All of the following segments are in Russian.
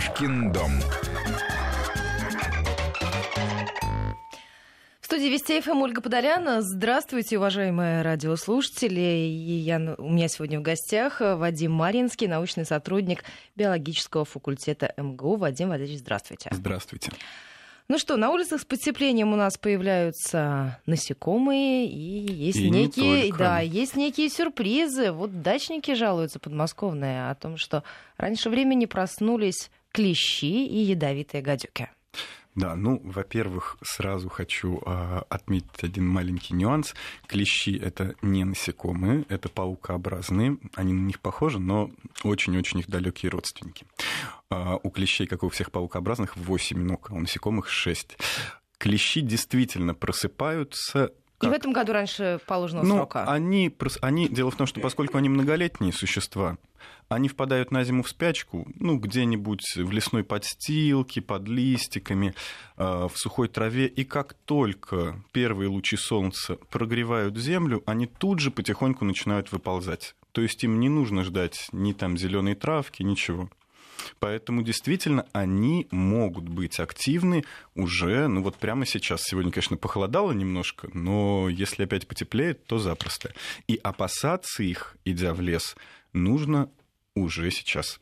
Кошкин дом. В студии Вести ФМ Ольга Подоляна. Здравствуйте, уважаемые радиослушатели. И я, у меня сегодня в гостях Вадим Маринский, научный сотрудник биологического факультета МГУ. Вадим Владимирович, здравствуйте. Здравствуйте. Ну что, на улицах с потеплением у нас появляются насекомые, и есть И не некие, только. да, есть некие сюрпризы. Вот дачники жалуются подмосковные о том, что раньше времени проснулись клещи и ядовитые гадюки. Да, ну, во-первых, сразу хочу а, отметить один маленький нюанс. Клещи — это не насекомые, это паукообразные. Они на них похожи, но очень-очень их далекие родственники. А, у клещей, как и у всех паукообразных, 8 ног, а у насекомых 6. Клещи действительно просыпаются И в как- этом году раньше положенного Ну, срока. они, они, дело в том, что поскольку они многолетние существа, они впадают на зиму в спячку, ну, где-нибудь в лесной подстилке, под листиками, э, в сухой траве, и как только первые лучи солнца прогревают землю, они тут же потихоньку начинают выползать. То есть им не нужно ждать ни там зеленой травки, ничего. Поэтому действительно они могут быть активны уже, ну вот прямо сейчас. Сегодня, конечно, похолодало немножко, но если опять потеплеет, то запросто. И опасаться их, идя в лес, нужно уже сейчас.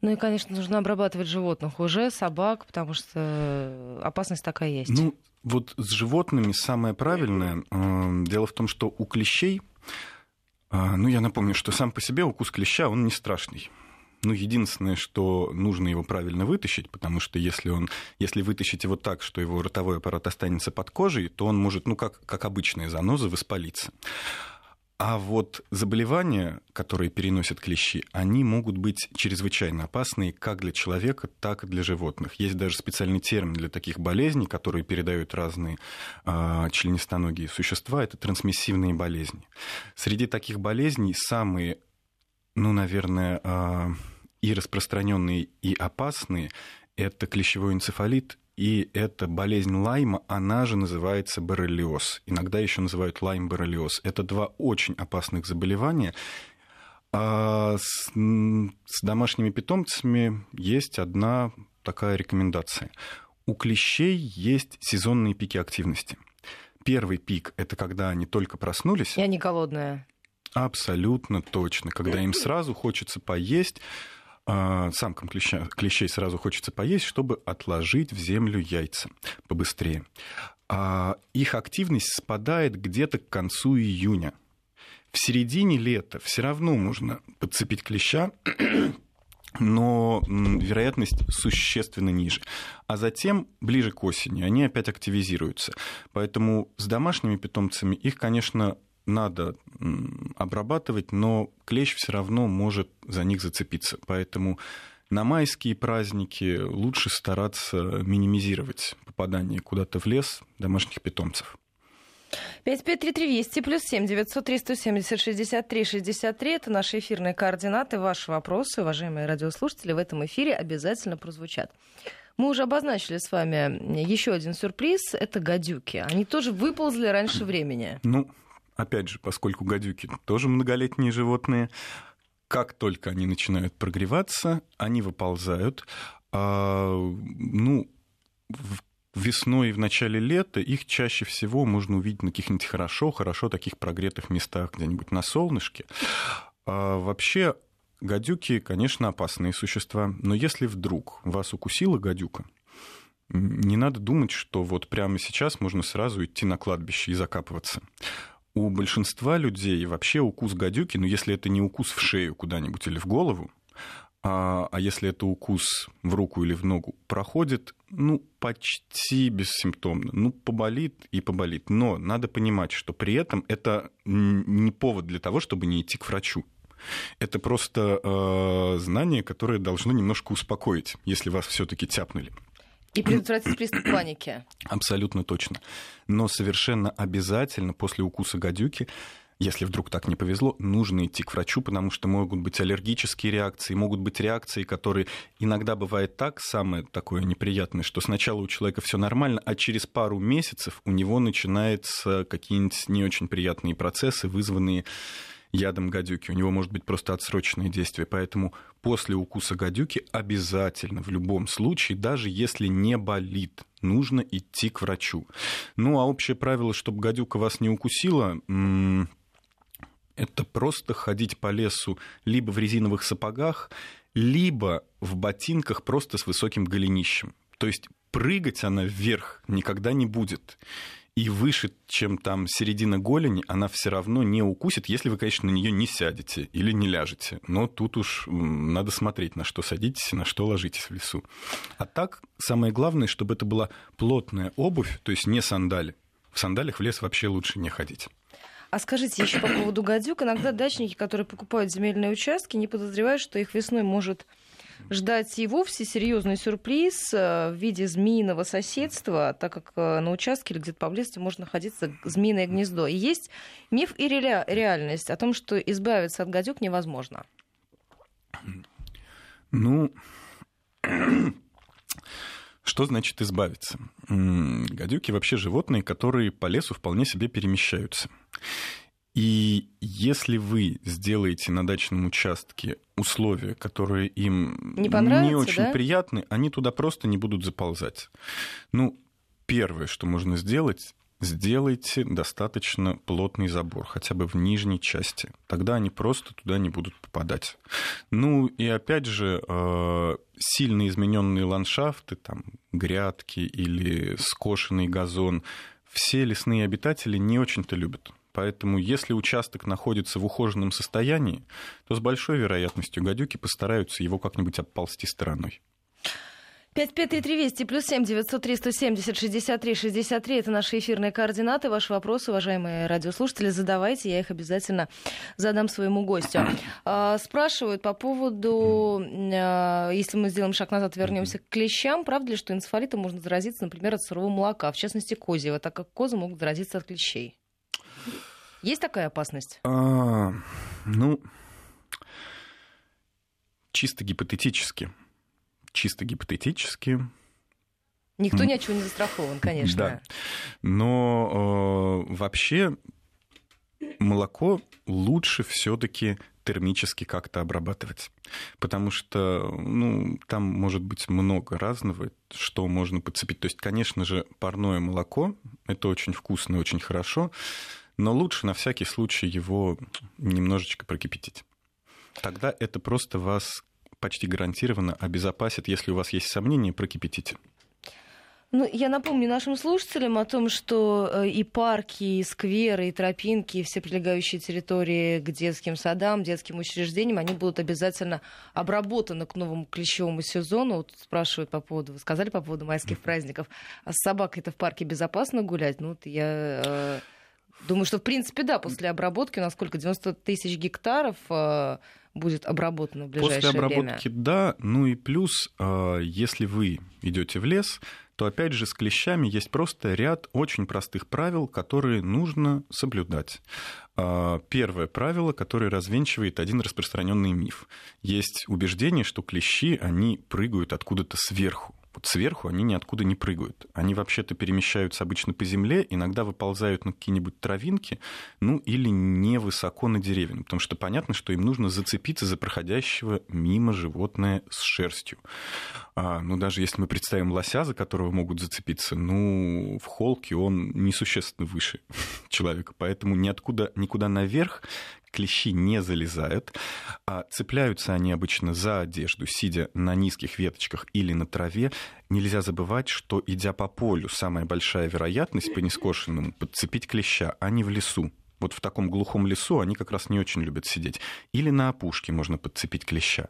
Ну и, конечно, нужно обрабатывать животных уже, собак, потому что опасность такая есть. Ну, вот с животными самое правильное. э, Дело в том, что у клещей, э, ну, я напомню, что сам по себе укус клеща, он не страшный. Ну, единственное, что нужно его правильно вытащить, потому что если, он, если вытащить его так, что его ротовой аппарат останется под кожей, то он может, ну, как, как обычная заноза, воспалиться. А вот заболевания, которые переносят клещи, они могут быть чрезвычайно опасные как для человека, так и для животных. Есть даже специальный термин для таких болезней, которые передают разные э, членистоногие существа. Это трансмиссивные болезни. Среди таких болезней самые, ну, наверное, э, и распространенные, и опасные это клещевой энцефалит и это болезнь Лайма, она же называется боррелиоз. Иногда еще называют лайм-боррелиоз. Это два очень опасных заболевания. А с, с домашними питомцами есть одна такая рекомендация. У клещей есть сезонные пики активности. Первый пик – это когда они только проснулись. Я не голодная. Абсолютно точно. Когда им сразу хочется поесть, самкам клеща, клещей сразу хочется поесть, чтобы отложить в землю яйца побыстрее. А их активность спадает где-то к концу июня. В середине лета все равно можно подцепить клеща, но вероятность существенно ниже. А затем, ближе к осени, они опять активизируются. Поэтому с домашними питомцами их, конечно, надо обрабатывать, но клещ все равно может за них зацепиться. Поэтому на майские праздники лучше стараться минимизировать попадание куда-то в лес домашних питомцев. 553320 плюс 7 903 170 63 63 это наши эфирные координаты. Ваши вопросы, уважаемые радиослушатели, в этом эфире обязательно прозвучат. Мы уже обозначили с вами еще один сюрприз. Это гадюки. Они тоже выползли раньше времени. Ну, опять же, поскольку гадюки тоже многолетние животные, как только они начинают прогреваться, они выползают. А, ну, весной и в начале лета их чаще всего можно увидеть на каких-нибудь хорошо, хорошо таких прогретых местах, где-нибудь на солнышке. А вообще, гадюки, конечно, опасные существа, но если вдруг вас укусила гадюка, не надо думать, что вот прямо сейчас можно сразу идти на кладбище и закапываться. У большинства людей вообще укус гадюки, ну если это не укус в шею куда-нибудь или в голову, а, а если это укус в руку или в ногу, проходит, ну, почти бессимптомно. Ну, поболит и поболит. Но надо понимать, что при этом это не повод для того, чтобы не идти к врачу. Это просто э, знание, которое должно немножко успокоить, если вас все-таки тяпнули. И предотвратить приступ паники. Абсолютно точно. Но совершенно обязательно после укуса гадюки, если вдруг так не повезло, нужно идти к врачу, потому что могут быть аллергические реакции, могут быть реакции, которые иногда бывает так, самое такое неприятное, что сначала у человека все нормально, а через пару месяцев у него начинаются какие-нибудь не очень приятные процессы, вызванные ядом гадюки. У него может быть просто отсроченное действие. Поэтому после укуса гадюки обязательно, в любом случае, даже если не болит, нужно идти к врачу. Ну, а общее правило, чтобы гадюка вас не укусила, это просто ходить по лесу либо в резиновых сапогах, либо в ботинках просто с высоким голенищем. То есть прыгать она вверх никогда не будет. И выше, чем там середина голени, она все равно не укусит, если вы, конечно, на нее не сядете или не ляжете. Но тут уж надо смотреть, на что садитесь и на что ложитесь в лесу. А так, самое главное, чтобы это была плотная обувь, то есть не сандали. В сандалях в лес вообще лучше не ходить. А скажите еще по поводу гадюк. Иногда дачники, которые покупают земельные участки, не подозревают, что их весной может ждать и вовсе серьезный сюрприз э, в виде змеиного соседства, так как э, на участке или где-то поблизости может находиться змеиное гнездо. И есть миф и реальность о том, что избавиться от гадюк невозможно. Ну, что значит избавиться? Гадюки вообще животные, которые по лесу вполне себе перемещаются. И если вы сделаете на дачном участке условия, которые им не, не очень да? приятны, они туда просто не будут заползать. Ну, первое, что можно сделать, сделайте достаточно плотный забор, хотя бы в нижней части. Тогда они просто туда не будут попадать. Ну и опять же, э, сильно измененные ландшафты, там грядки или скошенный газон, все лесные обитатели не очень-то любят. Поэтому если участок находится в ухоженном состоянии, то с большой вероятностью гадюки постараются его как-нибудь обползти стороной. 553320 плюс 7 903 170 63 63 это наши эфирные координаты. Ваши вопросы, уважаемые радиослушатели, задавайте, я их обязательно задам своему гостю. А, спрашивают по поводу, а, если мы сделаем шаг назад, вернемся к клещам, правда ли, что энцефалитом можно заразиться, например, от сырого молока, в частности козьего, так как козы могут заразиться от клещей? Есть такая опасность? А, ну, чисто гипотетически. Чисто гипотетически. Никто ни от чего не застрахован, конечно. Да. Но э, вообще молоко лучше все-таки термически как-то обрабатывать. Потому что ну, там может быть много разного, что можно подцепить. То есть, конечно же, парное молоко это очень вкусно и очень хорошо но лучше на всякий случай его немножечко прокипятить. Тогда это просто вас почти гарантированно обезопасит, если у вас есть сомнения, прокипятите. Ну, я напомню нашим слушателям о том, что э, и парки, и скверы, и тропинки, и все прилегающие территории к детским садам, детским учреждениям, они будут обязательно обработаны к новому клещевому сезону. Вот спрашивают по поводу, вы сказали по поводу майских праздников, а с собакой-то в парке безопасно гулять? Ну, вот я э, Думаю, что в принципе, да, после обработки, насколько 90 тысяч гектаров э, будет обработано в ближайшее время. После обработки, время. да. Ну и плюс, э, если вы идете в лес, то опять же с клещами есть просто ряд очень простых правил, которые нужно соблюдать. Э, первое правило, которое развенчивает один распространенный миф. Есть убеждение, что клещи, они прыгают откуда-то сверху. Вот сверху они ниоткуда не прыгают. Они вообще-то перемещаются обычно по земле, иногда выползают на какие-нибудь травинки, ну или невысоко на деревья. Потому что понятно, что им нужно зацепиться за проходящего мимо животное с шерстью. А, ну даже если мы представим лося, за которого могут зацепиться, ну в холке он несущественно выше человека, поэтому ниоткуда, никуда наверх клещи не залезают, а цепляются они обычно за одежду, сидя на низких веточках или на траве. Нельзя забывать, что, идя по полю, самая большая вероятность по нескошенному подцепить клеща, а не в лесу. Вот в таком глухом лесу они как раз не очень любят сидеть. Или на опушке можно подцепить клеща.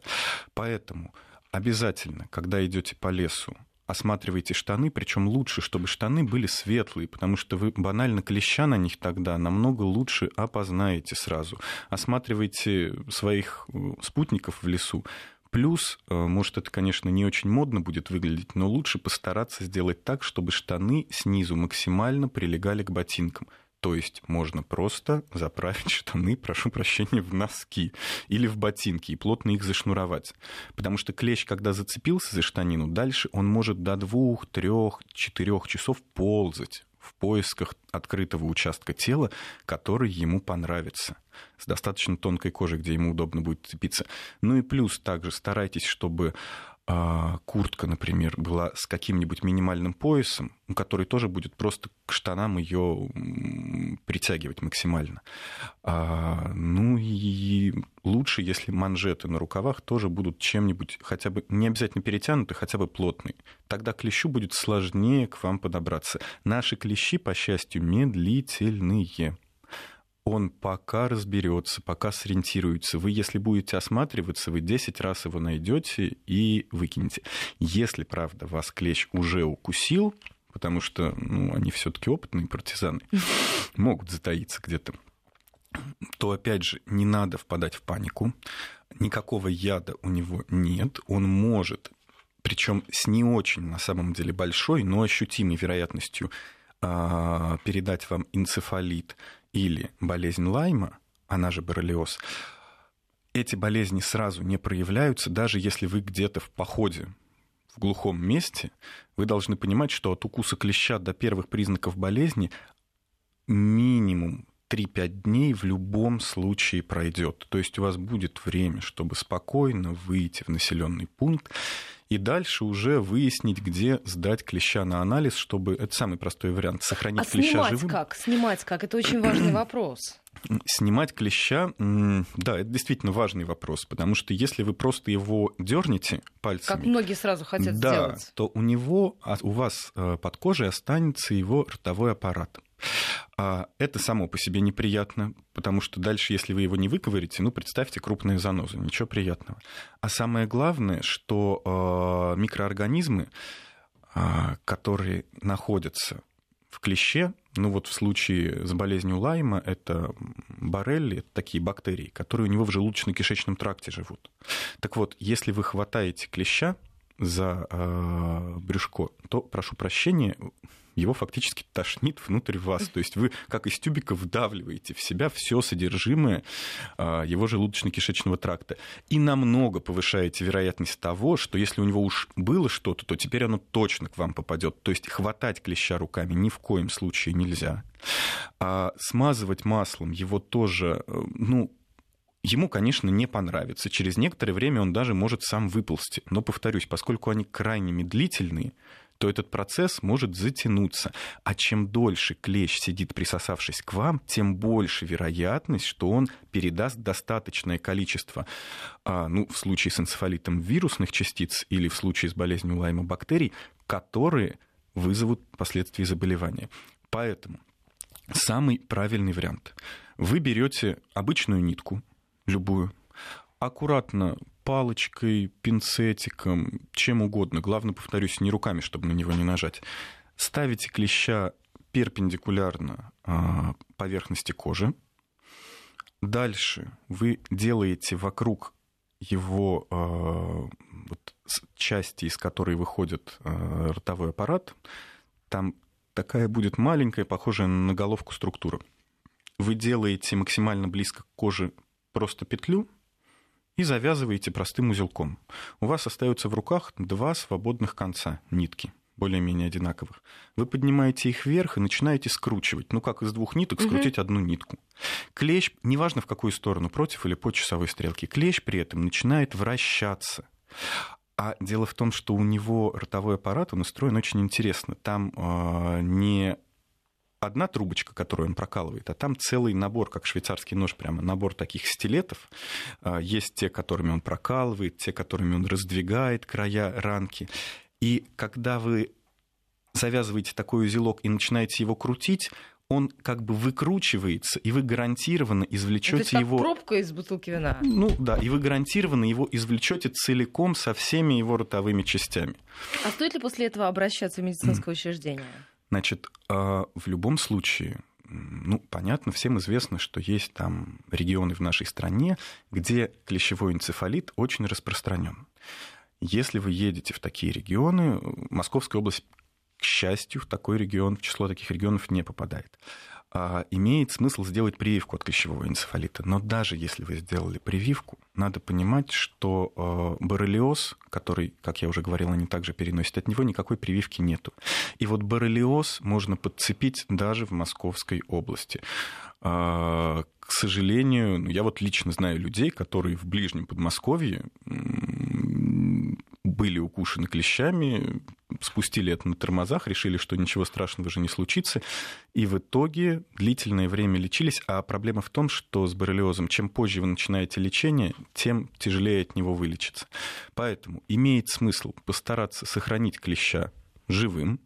Поэтому обязательно, когда идете по лесу, осматривайте штаны, причем лучше, чтобы штаны были светлые, потому что вы банально клеща на них тогда намного лучше опознаете сразу. Осматривайте своих э, спутников в лесу. Плюс, э, может, это, конечно, не очень модно будет выглядеть, но лучше постараться сделать так, чтобы штаны снизу максимально прилегали к ботинкам. То есть можно просто заправить штаны, прошу прощения, в носки или в ботинки и плотно их зашнуровать. Потому что клещ, когда зацепился за штанину, дальше он может до двух, трех, четырех часов ползать в поисках открытого участка тела, который ему понравится, с достаточно тонкой кожей, где ему удобно будет цепиться. Ну и плюс также старайтесь, чтобы куртка, например, была с каким-нибудь минимальным поясом, который тоже будет просто к штанам ее притягивать максимально. А, ну и лучше, если манжеты на рукавах тоже будут чем-нибудь хотя бы не обязательно перетянуты, хотя бы плотные. Тогда клещу будет сложнее к вам подобраться. Наши клещи, по счастью, медлительные он пока разберется, пока сориентируется. Вы, если будете осматриваться, вы 10 раз его найдете и выкинете. Если, правда, вас клещ уже укусил, потому что ну, они все-таки опытные партизаны, могут затаиться где-то, то, опять же, не надо впадать в панику. Никакого яда у него нет. Он может, причем с не очень, на самом деле, большой, но ощутимой вероятностью а, передать вам энцефалит, или болезнь Лайма, она же боррелиоз, эти болезни сразу не проявляются, даже если вы где-то в походе в глухом месте, вы должны понимать, что от укуса клеща до первых признаков болезни минимум 3-5 дней в любом случае пройдет. То есть у вас будет время, чтобы спокойно выйти в населенный пункт и дальше уже выяснить, где сдать клеща на анализ, чтобы... Это самый простой вариант. Сохранить а клеща снимать живым. как? Снимать как? Это очень важный вопрос. Снимать клеща, да, это действительно важный вопрос, потому что если вы просто его дернете пальцами, как многие сразу хотят да, сделать, то у него, а, у вас э, под кожей останется его ротовой аппарат. А это само по себе неприятно, потому что дальше, если вы его не выковырите, ну, представьте крупные занозы, ничего приятного. А самое главное, что э, микроорганизмы, э, которые находятся в клеще, ну вот в случае с болезнью Лайма это боррелли, это такие бактерии, которые у него в желудочно-кишечном тракте живут. Так вот, если вы хватаете клеща за э, брюшко, то, прошу прощения, его фактически тошнит внутрь вас. То есть вы, как из тюбика, вдавливаете в себя все содержимое а, его желудочно-кишечного тракта. И намного повышаете вероятность того, что если у него уж было что-то, то теперь оно точно к вам попадет. То есть хватать клеща руками ни в коем случае нельзя. А смазывать маслом его тоже, э, ну, Ему, конечно, не понравится. Через некоторое время он даже может сам выползти. Но, повторюсь, поскольку они крайне медлительные, то этот процесс может затянуться. А чем дольше клещ сидит, присосавшись к вам, тем больше вероятность, что он передаст достаточное количество, а, ну, в случае с энцефалитом вирусных частиц или в случае с болезнью Лайма бактерий, которые вызовут последствия заболевания. Поэтому самый правильный вариант. Вы берете обычную нитку, любую, аккуратно палочкой, пинцетиком, чем угодно. Главное, повторюсь, не руками, чтобы на него не нажать. Ставите клеща перпендикулярно а, поверхности кожи. Дальше вы делаете вокруг его а, вот, части, из которой выходит а, ротовой аппарат, там такая будет маленькая, похожая на головку структура. Вы делаете максимально близко к коже просто петлю, и завязываете простым узелком. У вас остается в руках два свободных конца нитки более-менее одинаковых. Вы поднимаете их вверх и начинаете скручивать. Ну, как из двух ниток скрутить угу. одну нитку. Клещ, неважно в какую сторону, против или по часовой стрелке, клещ при этом начинает вращаться. А дело в том, что у него ротовой аппарат, он устроен очень интересно. Там э, не одна трубочка, которую он прокалывает, а там целый набор, как швейцарский нож, прямо набор таких стилетов. А, есть те, которыми он прокалывает, те, которыми он раздвигает края ранки. И когда вы завязываете такой узелок и начинаете его крутить, он как бы выкручивается, и вы гарантированно извлечете ну, его. Пробка из бутылки вина. Ну да, и вы гарантированно его извлечете целиком со всеми его ротовыми частями. А стоит ли после этого обращаться в медицинское учреждение? Значит, а, в любом случае, ну, понятно, всем известно, что есть там регионы в нашей стране, где клещевой энцефалит очень распространен. Если вы едете в такие регионы, Московская область, к счастью, в такой регион, в число таких регионов не попадает. А, имеет смысл сделать прививку от клещевого энцефалита. Но даже если вы сделали прививку, надо понимать, что а, боррелиоз, который, как я уже говорил, они также переносят, от него никакой прививки нету. И вот боррелиоз можно подцепить даже в Московской области. А, к сожалению, ну, я вот лично знаю людей, которые в ближнем Подмосковье были укушены клещами, спустили это на тормозах, решили, что ничего страшного же не случится, и в итоге длительное время лечились. А проблема в том, что с боррелиозом, чем позже вы начинаете лечение, тем тяжелее от него вылечиться. Поэтому имеет смысл постараться сохранить клеща живым,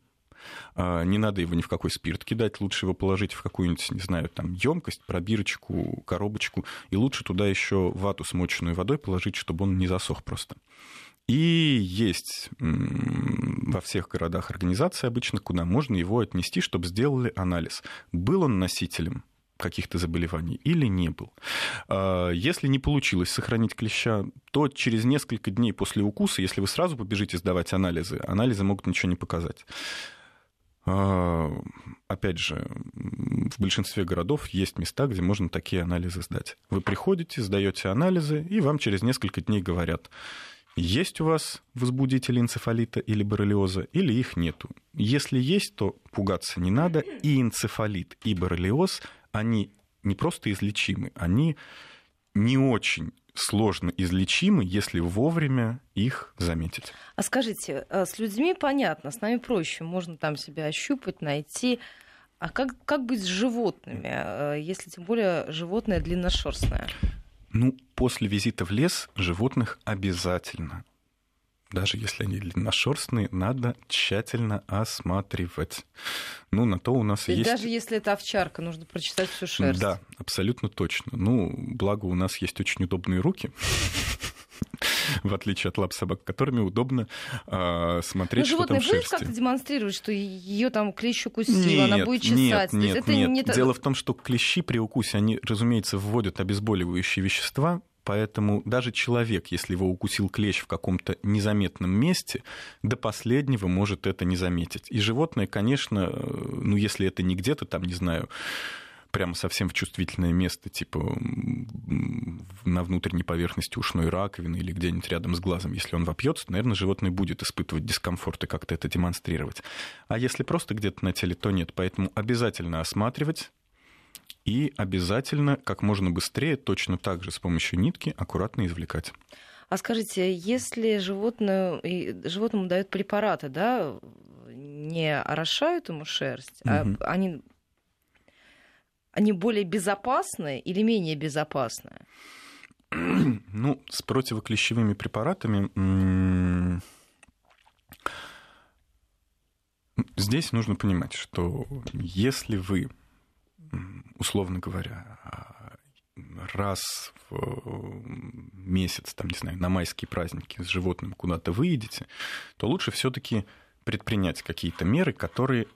а, не надо его ни в какой спирт кидать, лучше его положить в какую-нибудь, не знаю, там, емкость, пробирочку, коробочку, и лучше туда еще вату, смоченную водой положить, чтобы он не засох просто. И есть во всех городах организации обычно, куда можно его отнести, чтобы сделали анализ. Был он носителем каких-то заболеваний или не был. А, если не получилось сохранить клеща, то через несколько дней после укуса, если вы сразу побежите сдавать анализы, анализы могут ничего не показать. А, опять же, в большинстве городов есть места, где можно такие анализы сдать. Вы приходите, сдаете анализы, и вам через несколько дней говорят, есть у вас возбудители энцефалита или боррелиоза, или их нету. Если есть, то пугаться не надо. И энцефалит, и боррелиоз, они не просто излечимы, они не очень сложно излечимы, если вовремя их заметить. А скажите, э, с людьми понятно, с нами проще, можно там себя ощупать, найти. А как, как быть с животными, э, если тем более животное длинношерстное? Ну, после визита в лес животных обязательно, даже если они длинношерстные, надо тщательно осматривать. Ну, на то у нас Ведь есть... даже если это овчарка, нужно прочитать всю шерсть. Да, абсолютно точно. Ну, благо у нас есть очень удобные руки. в отличие от лап собак, которыми удобно э, смотреть, Но что там в шерсти. будет как-то демонстрировать, что ее там клещ укусил, нет, она будет чесать? Нет, нет, это нет. Не... Дело в том, что клещи при укусе, они, разумеется, вводят обезболивающие вещества, Поэтому даже человек, если его укусил клещ в каком-то незаметном месте, до последнего может это не заметить. И животное, конечно, э, ну если это не где-то там, не знаю, прямо совсем в чувствительное место, типа на внутренней поверхности ушной раковины или где-нибудь рядом с глазом, если он вопьется, наверное, животное будет испытывать дискомфорт и как-то это демонстрировать. А если просто где-то на теле, то нет. Поэтому обязательно осматривать и обязательно как можно быстрее, точно так же с помощью нитки, аккуратно извлекать. А скажите, если животное, животному дают препараты, да, не орошают ему шерсть, угу. а они они более безопасны или менее безопасны? Ну, с противоклещевыми препаратами здесь нужно понимать, что если вы, условно говоря, раз в месяц, там, не знаю, на майские праздники с животным куда-то выедете, то лучше все-таки предпринять какие-то меры, которые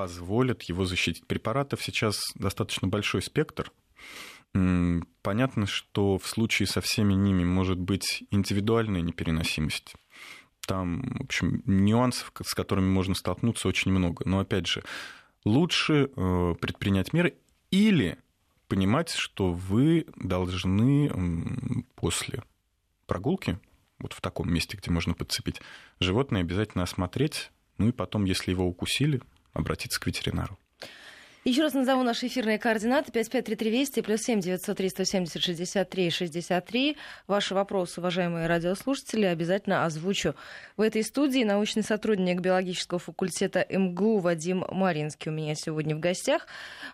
позволят его защитить. Препаратов сейчас достаточно большой спектр. Понятно, что в случае со всеми ними может быть индивидуальная непереносимость. Там, в общем, нюансов, с которыми можно столкнуться, очень много. Но, опять же, лучше э, предпринять меры или понимать, что вы должны после прогулки, вот в таком месте, где можно подцепить, животное обязательно осмотреть, ну и потом, если его укусили, обратиться к ветеринару. Еще раз назову наши эфирные координаты. 553320 плюс 7 903 170 63 63. Ваши вопросы, уважаемые радиослушатели, обязательно озвучу в этой студии. Научный сотрудник биологического факультета МГУ Вадим Маринский у меня сегодня в гостях.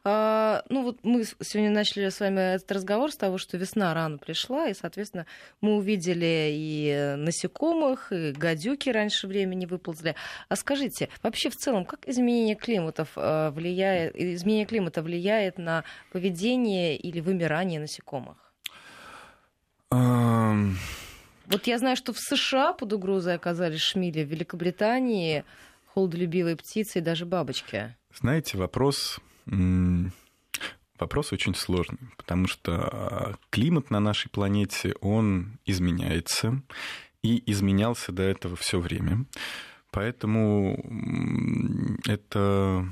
А, ну вот мы сегодня начали с вами этот разговор с того, что весна рано пришла, и, соответственно, мы увидели и насекомых, и гадюки раньше времени выползли. А скажите, вообще в целом, как изменение климатов а, влияет изменение климата влияет на поведение или вымирание насекомых? Вот я знаю, что в США под угрозой оказались шмели, в Великобритании холодолюбивые птицы и даже бабочки. Знаете, вопрос, вопрос очень сложный, потому что климат на нашей планете, он изменяется, и изменялся до этого все время. Поэтому это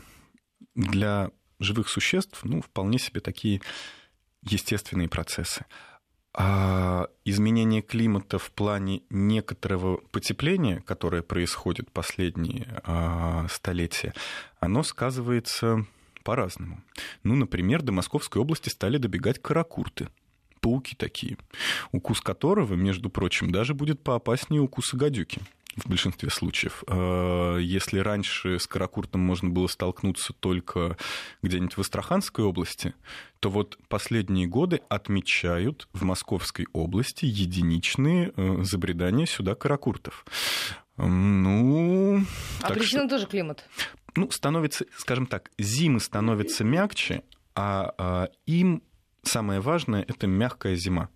для живых существ, ну, вполне себе такие естественные процессы. А изменение климата в плане некоторого потепления, которое происходит последние а, столетия, оно сказывается по-разному. Ну, например, до Московской области стали добегать каракурты, пауки такие, укус которого, между прочим, даже будет поопаснее укуса гадюки в большинстве случаев. А, если раньше с каракуртом можно было столкнуться только где-нибудь в Астраханской области, то вот последние годы отмечают в Московской области единичные э, забредания сюда каракуртов. Ну, а причина что... тоже климат? Ну, становится, скажем так, зимы становятся мягче, а, а им самое важное это мягкая зима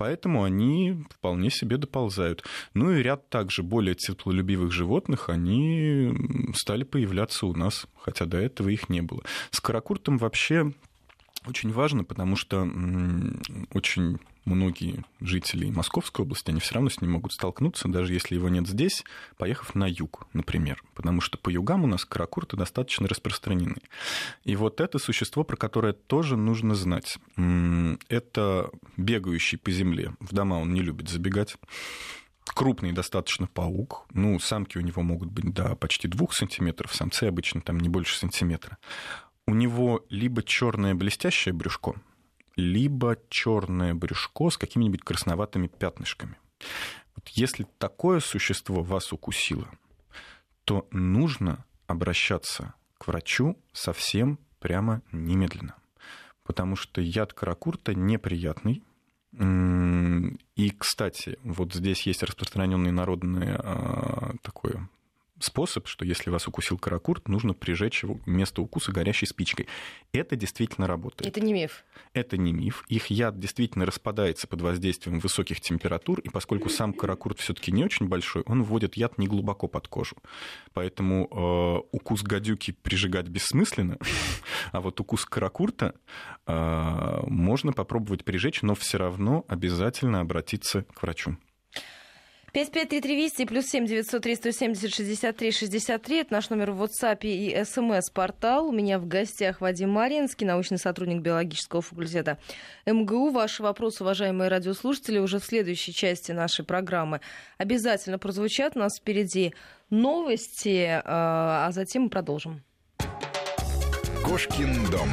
поэтому они вполне себе доползают. Ну и ряд также более теплолюбивых животных, они стали появляться у нас, хотя до этого их не было. С каракуртом вообще очень важно, потому что очень многие жители Московской области, они все равно с ним могут столкнуться, даже если его нет здесь, поехав на юг, например. Потому что по югам у нас каракурты достаточно распространены. И вот это существо, про которое тоже нужно знать. Это бегающий по земле. В дома он не любит забегать крупный достаточно паук. Ну, самки у него могут быть до почти двух сантиметров, самцы обычно там не больше сантиметра у него либо черное блестящее брюшко, либо черное брюшко с какими-нибудь красноватыми пятнышками. Вот если такое существо вас укусило, то нужно обращаться к врачу совсем прямо немедленно. Потому что яд каракурта неприятный. И, кстати, вот здесь есть распространенное народное а, такое способ, что если вас укусил каракурт, нужно прижечь его место укуса горящей спичкой. Это действительно работает. Это не миф. Это не миф. Их яд действительно распадается под воздействием высоких температур, и поскольку сам каракурт все-таки не очень большой, он вводит яд не глубоко под кожу. Поэтому э, укус гадюки прижигать бессмысленно, а вот укус каракурта э, можно попробовать прижечь, но все равно обязательно обратиться к врачу. 553320 плюс 7 903 170 63 63. Это наш номер в WhatsApp и смс-портал. У меня в гостях Вадим Маринский, научный сотрудник биологического факультета МГУ. Ваши вопросы, уважаемые радиослушатели, уже в следующей части нашей программы обязательно прозвучат. У нас впереди новости, э, а затем мы продолжим. Кошкин дом.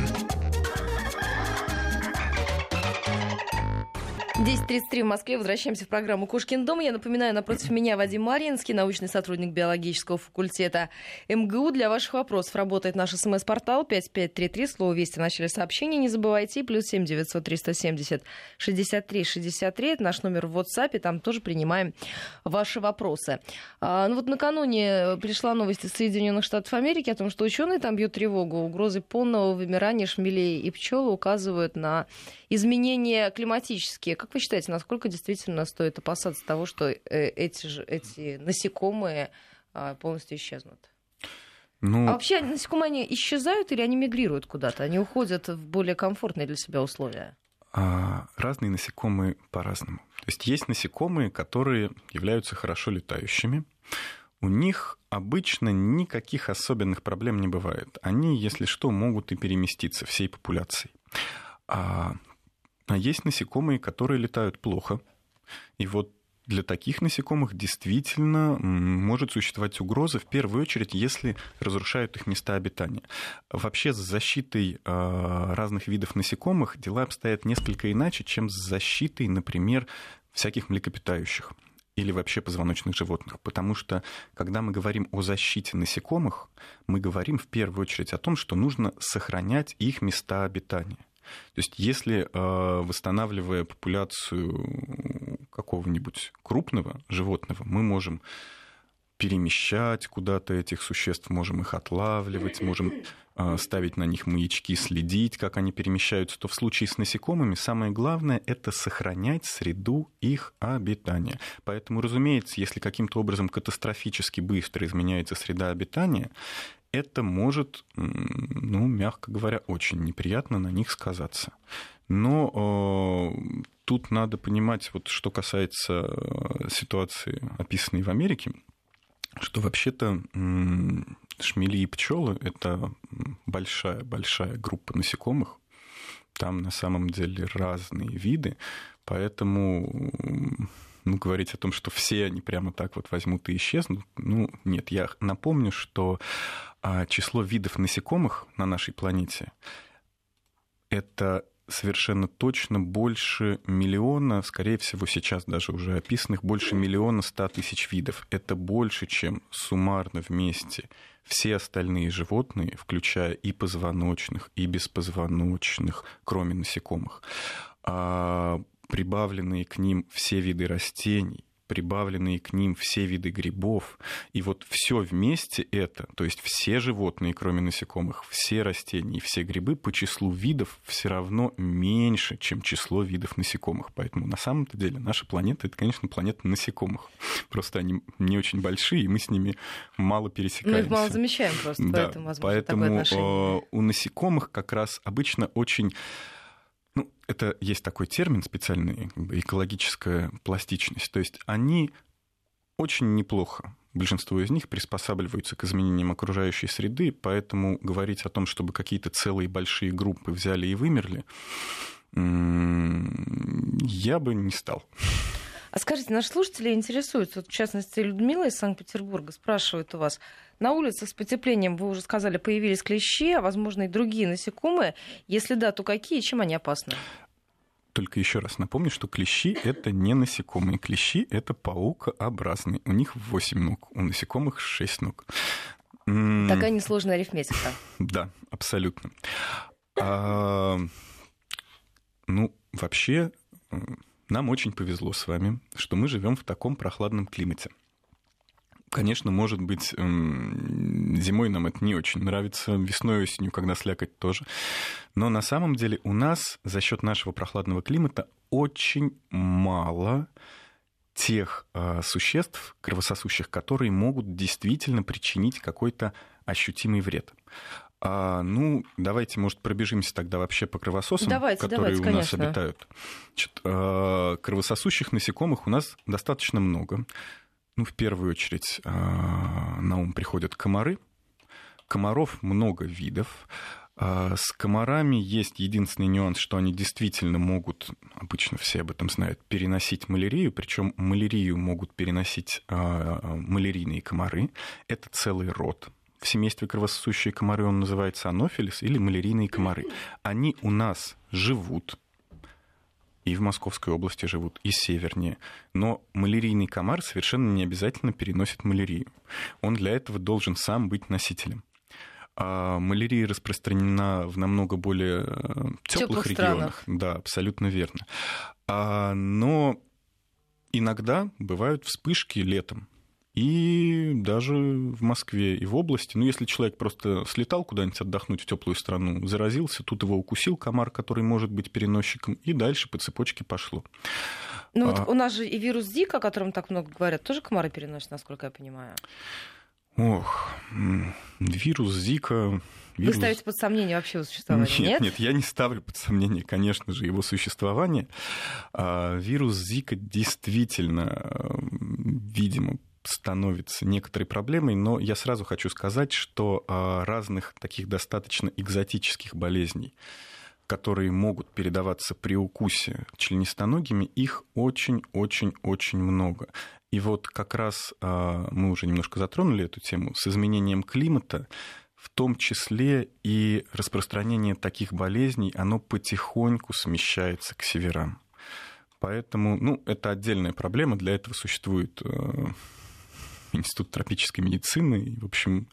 10.33 в Москве. Возвращаемся в программу «Кошкин дом». Я напоминаю, напротив меня Вадим Маринский, научный сотрудник биологического факультета МГУ. Для ваших вопросов работает наш смс-портал 5533. Слово «Вести» в начале сообщения. Не забывайте. Плюс 7 900 370 63 63. Это наш номер в WhatsApp. Там тоже принимаем ваши вопросы. А, ну вот накануне пришла новость из Соединенных Штатов Америки о том, что ученые там бьют тревогу. Угрозы полного вымирания шмелей и пчел указывают на изменения климатические. Как вы считаете, насколько действительно стоит опасаться того, что э, эти, же, эти насекомые а, полностью исчезнут? Ну... А вообще насекомые они исчезают или они мигрируют куда-то? Они уходят в более комфортные для себя условия? А, разные насекомые по-разному. То есть есть насекомые, которые являются хорошо летающими. У них обычно никаких особенных проблем не бывает. Они, если что, могут и переместиться всей популяцией. А а есть насекомые, которые летают плохо. И вот для таких насекомых действительно может существовать угроза, в первую очередь, если разрушают их места обитания. Вообще с защитой а, разных видов насекомых дела обстоят несколько иначе, чем с защитой, например, всяких млекопитающих или вообще позвоночных животных. Потому что, когда мы говорим о защите насекомых, мы говорим в первую очередь о том, что нужно сохранять их места обитания. То есть если э, восстанавливая популяцию какого-нибудь крупного животного, мы можем перемещать куда-то этих существ, можем их отлавливать, можем э, ставить на них маячки, следить, как они перемещаются, то в случае с насекомыми самое главное — это сохранять среду их обитания. Поэтому, разумеется, если каким-то образом катастрофически быстро изменяется среда обитания, это может, ну, мягко говоря, очень неприятно на них сказаться. Но э, тут надо понимать, вот что касается э, ситуации, описанной в Америке, что вообще-то шмели и пчелы это большая-большая группа насекомых. Там на самом деле разные виды, поэтому ну, говорить о том, что все они прямо так вот возьмут и исчезнут, ну, нет. Я напомню, что а, число видов насекомых на нашей планете это совершенно точно больше миллиона, скорее всего, сейчас даже уже описанных, больше миллиона ста тысяч видов. Это больше, чем суммарно вместе все остальные животные, включая и позвоночных, и беспозвоночных, кроме насекомых. Прибавленные к ним все виды растений, прибавленные к ним все виды грибов. И вот все вместе это, то есть все животные, кроме насекомых, все растения и все грибы по числу видов все равно меньше, чем число видов насекомых. Поэтому на самом-то деле наша планета это, конечно, планета насекомых. Просто они не очень большие, и мы с ними мало пересекаемся. Мы их мало замечаем просто, да, поэтому, возможно, поэтому такое отношение. у насекомых как раз обычно очень ну, это есть такой термин специальный, как бы экологическая пластичность. То есть они очень неплохо, большинство из них приспосабливаются к изменениям окружающей среды, поэтому говорить о том, чтобы какие-то целые большие группы взяли и вымерли, я бы не стал. А скажите, наши слушатели интересуются, вот, в частности, Людмила из Санкт-Петербурга спрашивает у вас, на улицах с потеплением, вы уже сказали, появились клещи, а, возможно, и другие насекомые. Если да, то какие, чем они опасны? Только еще раз напомню, что клещи — это не насекомые. Клещи — это паукообразные. У них 8 ног, у насекомых 6 ног. Такая несложная арифметика. Да, абсолютно. А, ну, вообще, нам очень повезло с вами, что мы живем в таком прохладном климате. Конечно, может быть, зимой нам это не очень нравится, весной осенью, когда слякоть тоже. Но на самом деле у нас за счет нашего прохладного климата очень мало тех э, существ кровососущих, которые могут действительно причинить какой-то ощутимый вред. А, ну, давайте, может, пробежимся тогда вообще по кровососам, давайте, которые давайте, у нас конечно. обитают. Значит, а, кровососущих насекомых у нас достаточно много. Ну, в первую очередь а, на ум приходят комары. Комаров много видов. А, с комарами есть единственный нюанс, что они действительно могут, обычно все об этом знают, переносить малярию, причем малярию могут переносить малярийные комары. Это целый род в семействе кровососущие комары он называется анофилис или малярийные комары. Они у нас живут, и в Московской области живут, и севернее. Но малярийный комар совершенно не обязательно переносит малярию. Он для этого должен сам быть носителем. А малярия распространена в намного более э, теплых регионах. Да, абсолютно верно. А, но иногда бывают вспышки летом и даже в Москве и в области. Ну, если человек просто слетал куда-нибудь отдохнуть в теплую страну, заразился, тут его укусил комар, который может быть переносчиком, и дальше по цепочке пошло. Ну, а... вот у нас же и вирус Зика, о котором так много говорят, тоже комары переносят, насколько я понимаю. Ох, вирус Зика... Вирус... Вы ставите под сомнение вообще его существование, нет? Нет, нет, я не ставлю под сомнение, конечно же, его существование. А, вирус Зика действительно, видимо, становится некоторой проблемой, но я сразу хочу сказать, что а, разных таких достаточно экзотических болезней, которые могут передаваться при укусе членистоногими, их очень-очень-очень много. И вот как раз а, мы уже немножко затронули эту тему с изменением климата, в том числе и распространение таких болезней, оно потихоньку смещается к северам. Поэтому, ну, это отдельная проблема, для этого существует э, Институт тропической медицины. И, в общем,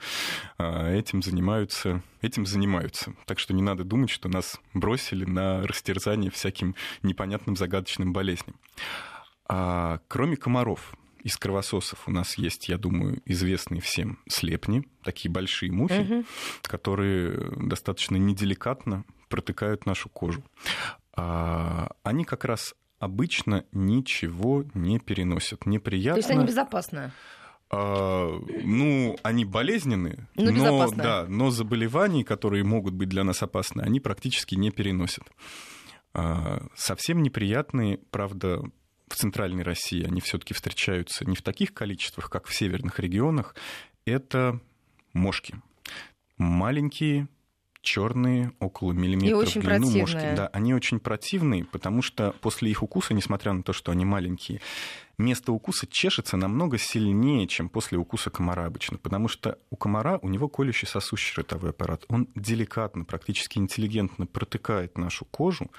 а, этим занимаются, этим занимаются. Так что не надо думать, что нас бросили на растерзание всяким непонятным загадочным болезням. А кроме комаров, из кровососов у нас есть, я думаю, известные всем слепни, такие большие мухи, угу. которые достаточно неделикатно протыкают нашу кожу. А, они как раз обычно ничего не переносят. Неприятно. То есть они безопасны? А, ну, они болезненные, но, но, да, но заболеваний, которые могут быть для нас опасны, они практически не переносят. А, совсем неприятные, правда, в центральной России они все-таки встречаются не в таких количествах, как в северных регионах. Это мошки. Маленькие, черные, около миллиметра в длину противные. мошки. Да, они очень противные, потому что после их укуса, несмотря на то, что они маленькие, место укуса чешется намного сильнее, чем после укуса комара обычно, потому что у комара у него колющий сосущий ротовой аппарат. Он деликатно, практически интеллигентно протыкает нашу кожу,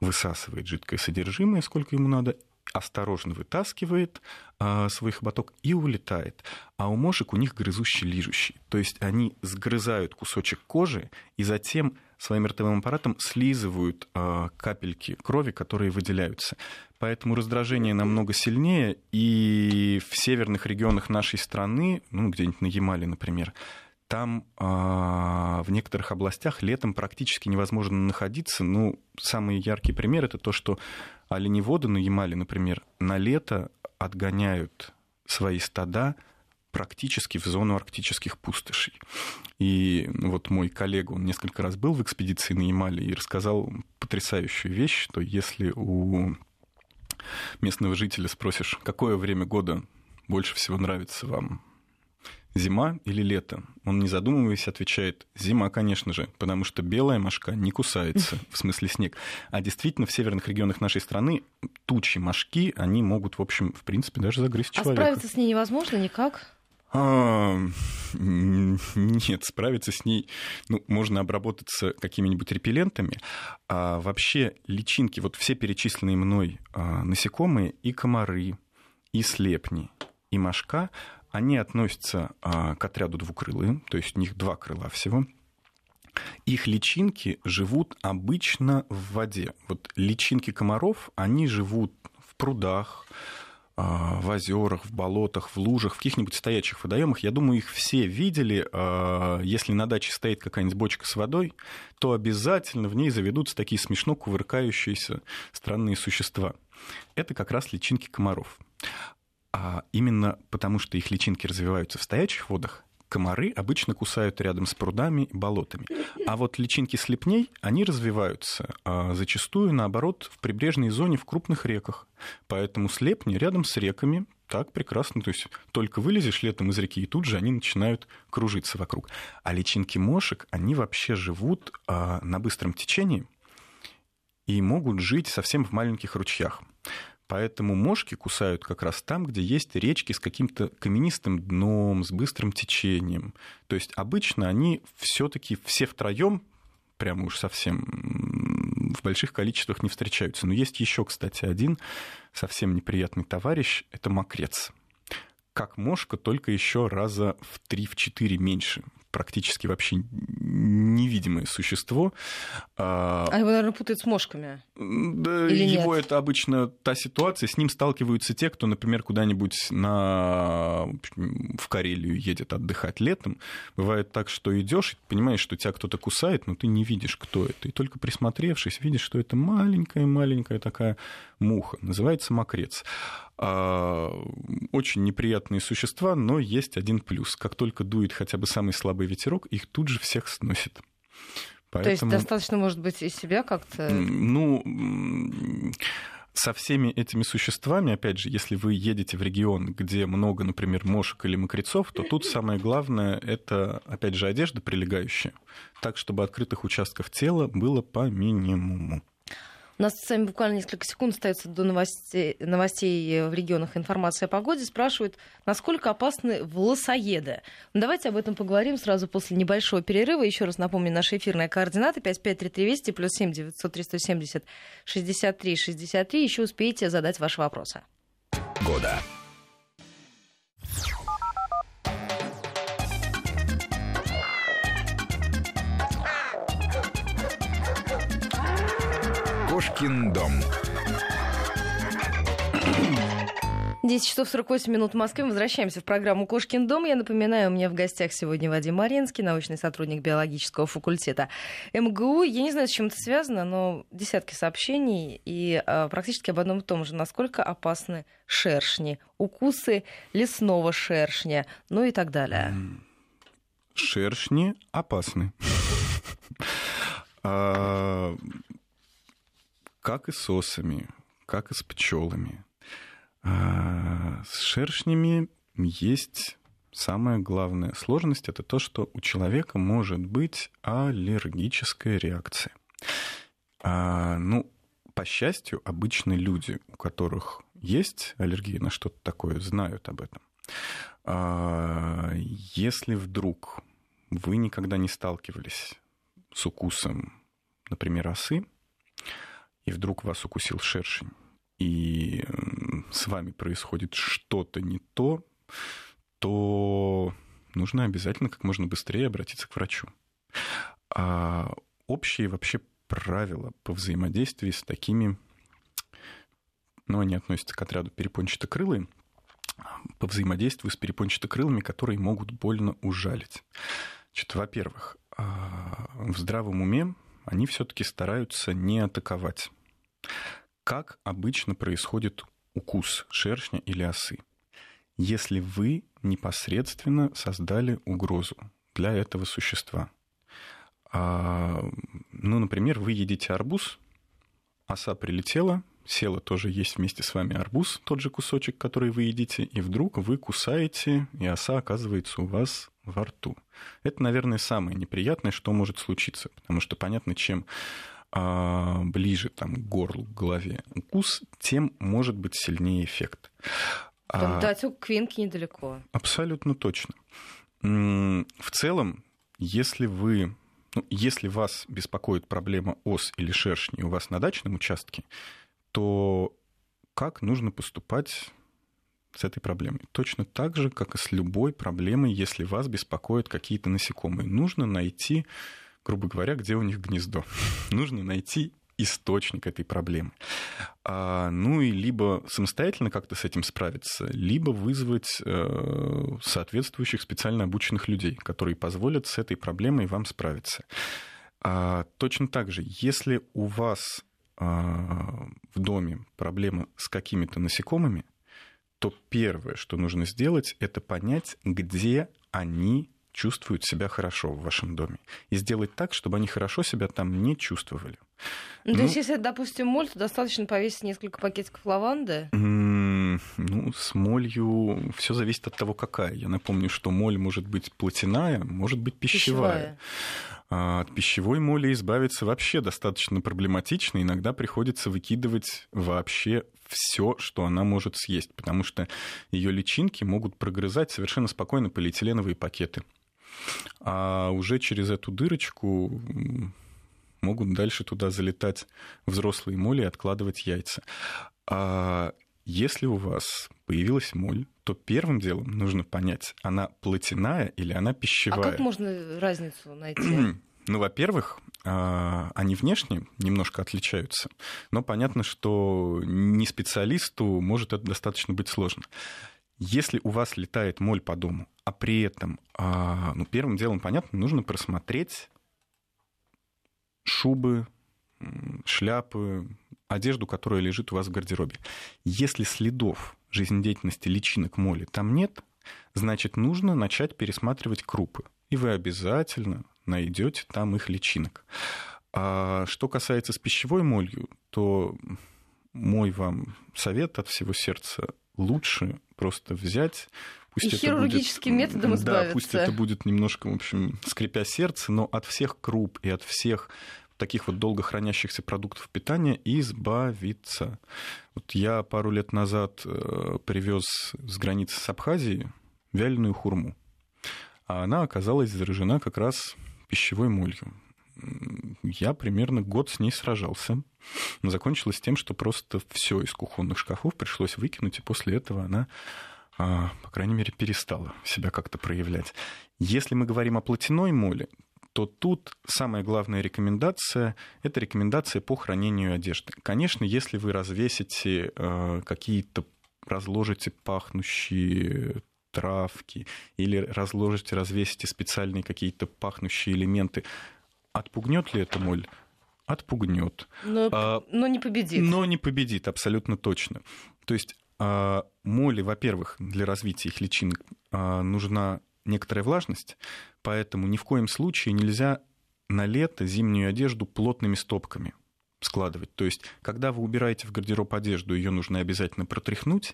высасывает жидкое содержимое, сколько ему надо, осторожно вытаскивает а, свой хоботок и улетает. А у мошек у них грызущий лижущий. То есть они сгрызают кусочек кожи и затем своим ротовым аппаратом слизывают а, капельки крови, которые выделяются. Поэтому раздражение намного сильнее, и в северных регионах нашей страны, ну, где-нибудь на Ямале, например, там а, в некоторых областях летом практически невозможно находиться. Ну, самый яркий пример это то, что оленеводы на Ямале, например, на лето отгоняют свои стада практически в зону арктических пустошей. И вот мой коллега, он несколько раз был в экспедиции на Ямале и рассказал потрясающую вещь, что если у местного жителя спросишь, какое время года больше всего нравится вам, зима или лето? Он, не задумываясь, отвечает, зима, конечно же, потому что белая мошка не кусается, в смысле снег. А действительно, в северных регионах нашей страны тучи мошки, они могут, в общем, в принципе, даже загрызть а человека. А справиться с ней невозможно никак? А, нет, справиться с ней ну, можно обработаться какими-нибудь репеллентами. А вообще личинки, вот все перечисленные мной а, насекомые, и комары, и слепни, и мошка, они относятся а, к отряду двукрылые, то есть у них два крыла всего. Их личинки живут обычно в воде. Вот личинки комаров, они живут в прудах, а, в озерах, в болотах, в лужах, в каких-нибудь стоячих водоемах. Я думаю, их все видели. А, если на даче стоит какая-нибудь бочка с водой, то обязательно в ней заведутся такие смешно кувыркающиеся странные существа. Это как раз личинки комаров. А именно потому, что их личинки развиваются в стоячих водах, комары обычно кусают рядом с прудами и болотами. А вот личинки слепней, они развиваются а зачастую, наоборот, в прибрежной зоне в крупных реках. Поэтому слепни рядом с реками так прекрасно. То есть только вылезешь летом из реки, и тут же они начинают кружиться вокруг. А личинки мошек, они вообще живут а, на быстром течении и могут жить совсем в маленьких ручьях. Поэтому мошки кусают как раз там, где есть речки с каким-то каменистым дном, с быстрым течением. То есть обычно они все-таки все втроем, прямо уж совсем в больших количествах не встречаются. Но есть еще, кстати, один совсем неприятный товарищ это мокрец. Как мошка, только еще раза в 3-4 меньше практически вообще невидимое существо. А, а его, наверное, путают с мошками. Да, Или его нет? это обычно та ситуация. С ним сталкиваются те, кто, например, куда-нибудь на... в Карелию едет отдыхать летом. Бывает так, что идешь и понимаешь, что тебя кто-то кусает, но ты не видишь, кто это. И только присмотревшись, видишь, что это маленькая-маленькая такая муха. Называется мокрец. А, очень неприятные существа, но есть один плюс. Как только дует хотя бы самый слабый ветерок, их тут же всех сносит. Поэтому... То есть достаточно, может быть, из себя как-то... Ну, со всеми этими существами, опять же, если вы едете в регион, где много, например, мошек или мокрецов, то тут самое главное — это, опять же, одежда прилегающая, так, чтобы открытых участков тела было по минимуму. У нас с вами буквально несколько секунд остается до новостей, новостей в регионах информации о погоде. Спрашивают, насколько опасны волосоеды. Ну, давайте об этом поговорим сразу после небольшого перерыва. Еще раз напомню, наши эфирные координаты 553320 плюс 7 900 370 63 63. Еще успеете задать ваши вопросы. Года. Кошкин дом. 10 часов 48 минут в Москве. Мы возвращаемся в программу «Кошкин дом». Я напоминаю, у меня в гостях сегодня Вадим Маринский, научный сотрудник биологического факультета МГУ. Я не знаю, с чем это связано, но десятки сообщений и а, практически об одном и том же. Насколько опасны шершни, укусы лесного шершня, ну и так далее. Шершни опасны. Как и с осами, как и с пчелами. А с шершнями есть самая главная сложность это то, что у человека может быть аллергическая реакция. А, ну, по счастью, обычные люди, у которых есть аллергия на что-то такое, знают об этом. А, если вдруг вы никогда не сталкивались с укусом, например, осы, и вдруг вас укусил шершень, и с вами происходит что-то не то, то нужно обязательно как можно быстрее обратиться к врачу. А общие вообще правила по взаимодействию с такими, ну, они относятся к отряду перепончатокрылые, по взаимодействию с перепончатокрылыми, которые могут больно ужалить. Значит, во-первых, а, в здравом уме они все-таки стараются не атаковать. Как обычно происходит укус шершня или осы? Если вы непосредственно создали угрозу для этого существа. А, ну, например, вы едите арбуз, оса прилетела, села тоже есть вместе с вами арбуз, тот же кусочек, который вы едите, и вдруг вы кусаете, и оса оказывается у вас во рту. Это, наверное, самое неприятное, что может случиться, потому что понятно, чем ближе там, к горлу, к голове укус, тем может быть сильнее эффект. Там а, до отек Квинки недалеко. Абсолютно точно. В целом, если вы ну, если вас беспокоит проблема ос или шершни у вас на дачном участке, то как нужно поступать с этой проблемой? Точно так же, как и с любой проблемой, если вас беспокоят какие-то насекомые. Нужно найти, грубо говоря, где у них гнездо. нужно найти источник этой проблемы. А, ну и либо самостоятельно как-то с этим справиться, либо вызвать э, соответствующих специально обученных людей, которые позволят с этой проблемой вам справиться. А, точно так же, если у вас а, в доме проблемы с какими-то насекомыми, то первое, что нужно сделать, это понять, где они чувствуют себя хорошо в вашем доме. И сделать так, чтобы они хорошо себя там не чувствовали. Ну, то есть, если, допустим, моль, то достаточно повесить несколько пакетиков лаванды? Ну, с молью все зависит от того, какая. Я напомню, что моль может быть плотяная, может быть пищевая. пищевая. А от пищевой моли избавиться вообще достаточно проблематично. Иногда приходится выкидывать вообще все, что она может съесть, потому что ее личинки могут прогрызать совершенно спокойно полиэтиленовые пакеты. А уже через эту дырочку могут дальше туда залетать взрослые моли и откладывать яйца. А если у вас появилась моль, то первым делом нужно понять, она плотяная или она пищевая. А как можно разницу найти? Ну, во-первых, а, они внешне немножко отличаются, но понятно, что не специалисту может это достаточно быть сложно. Если у вас летает моль по дому, а при этом, а, ну, первым делом, понятно, нужно просмотреть шубы, шляпы, одежду, которая лежит у вас в гардеробе. Если следов жизнедеятельности личинок моли там нет, значит, нужно начать пересматривать крупы. И вы обязательно найдете там их личинок. А что касается с пищевой молью, то мой вам совет от всего сердца лучше просто взять Пусть и хирургическим будет, методом избавиться. Да, пусть это будет немножко, в общем, скрипя сердце, но от всех круп и от всех таких вот долго хранящихся продуктов питания избавиться. Вот я пару лет назад э, привез с границы с Абхазией вяленую хурму. А она оказалась заражена как раз пищевой молью. Я примерно год с ней сражался. Закончилось тем, что просто все из кухонных шкафов пришлось выкинуть, и после этого она а, по крайней мере, перестала себя как-то проявлять. Если мы говорим о платяной моле, то тут самая главная рекомендация – это рекомендация по хранению одежды. Конечно, если вы развесите э, какие-то, разложите пахнущие травки или разложите, развесите специальные какие-то пахнущие элементы, отпугнет ли это моль? Отпугнет. Но, а, но не победит. Но не победит, абсолютно точно. То есть а, моли, во-первых, для развития их личинок а, нужна некоторая влажность, поэтому ни в коем случае нельзя на лето зимнюю одежду плотными стопками складывать. То есть, когда вы убираете в гардероб одежду, ее нужно обязательно протряхнуть,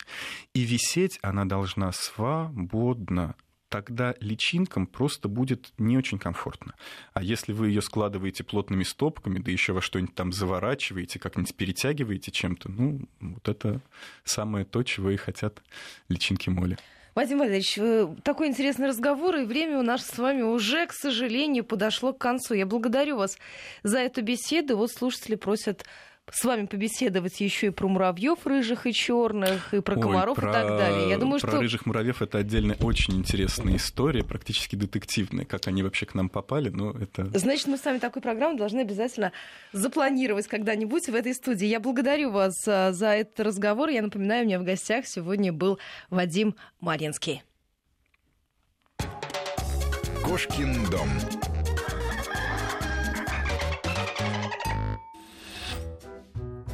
и висеть она должна свободно тогда личинкам просто будет не очень комфортно. А если вы ее складываете плотными стопками, да еще во что-нибудь там заворачиваете, как-нибудь перетягиваете чем-то, ну, вот это самое то, чего и хотят личинки моли. Вадим Валерьевич, такой интересный разговор, и время у нас с вами уже, к сожалению, подошло к концу. Я благодарю вас за эту беседу. Вот слушатели просят с вами побеседовать еще и про муравьев рыжих и черных, и про Ой, комаров про, и так далее. Я думаю, про что... рыжих муравьев это отдельная очень интересная история, практически детективная, как они вообще к нам попали, но это... Значит, мы с вами такую программу должны обязательно запланировать когда-нибудь в этой студии. Я благодарю вас а, за этот разговор. Я напоминаю, у меня в гостях сегодня был Вадим Маринский. Кошкин дом.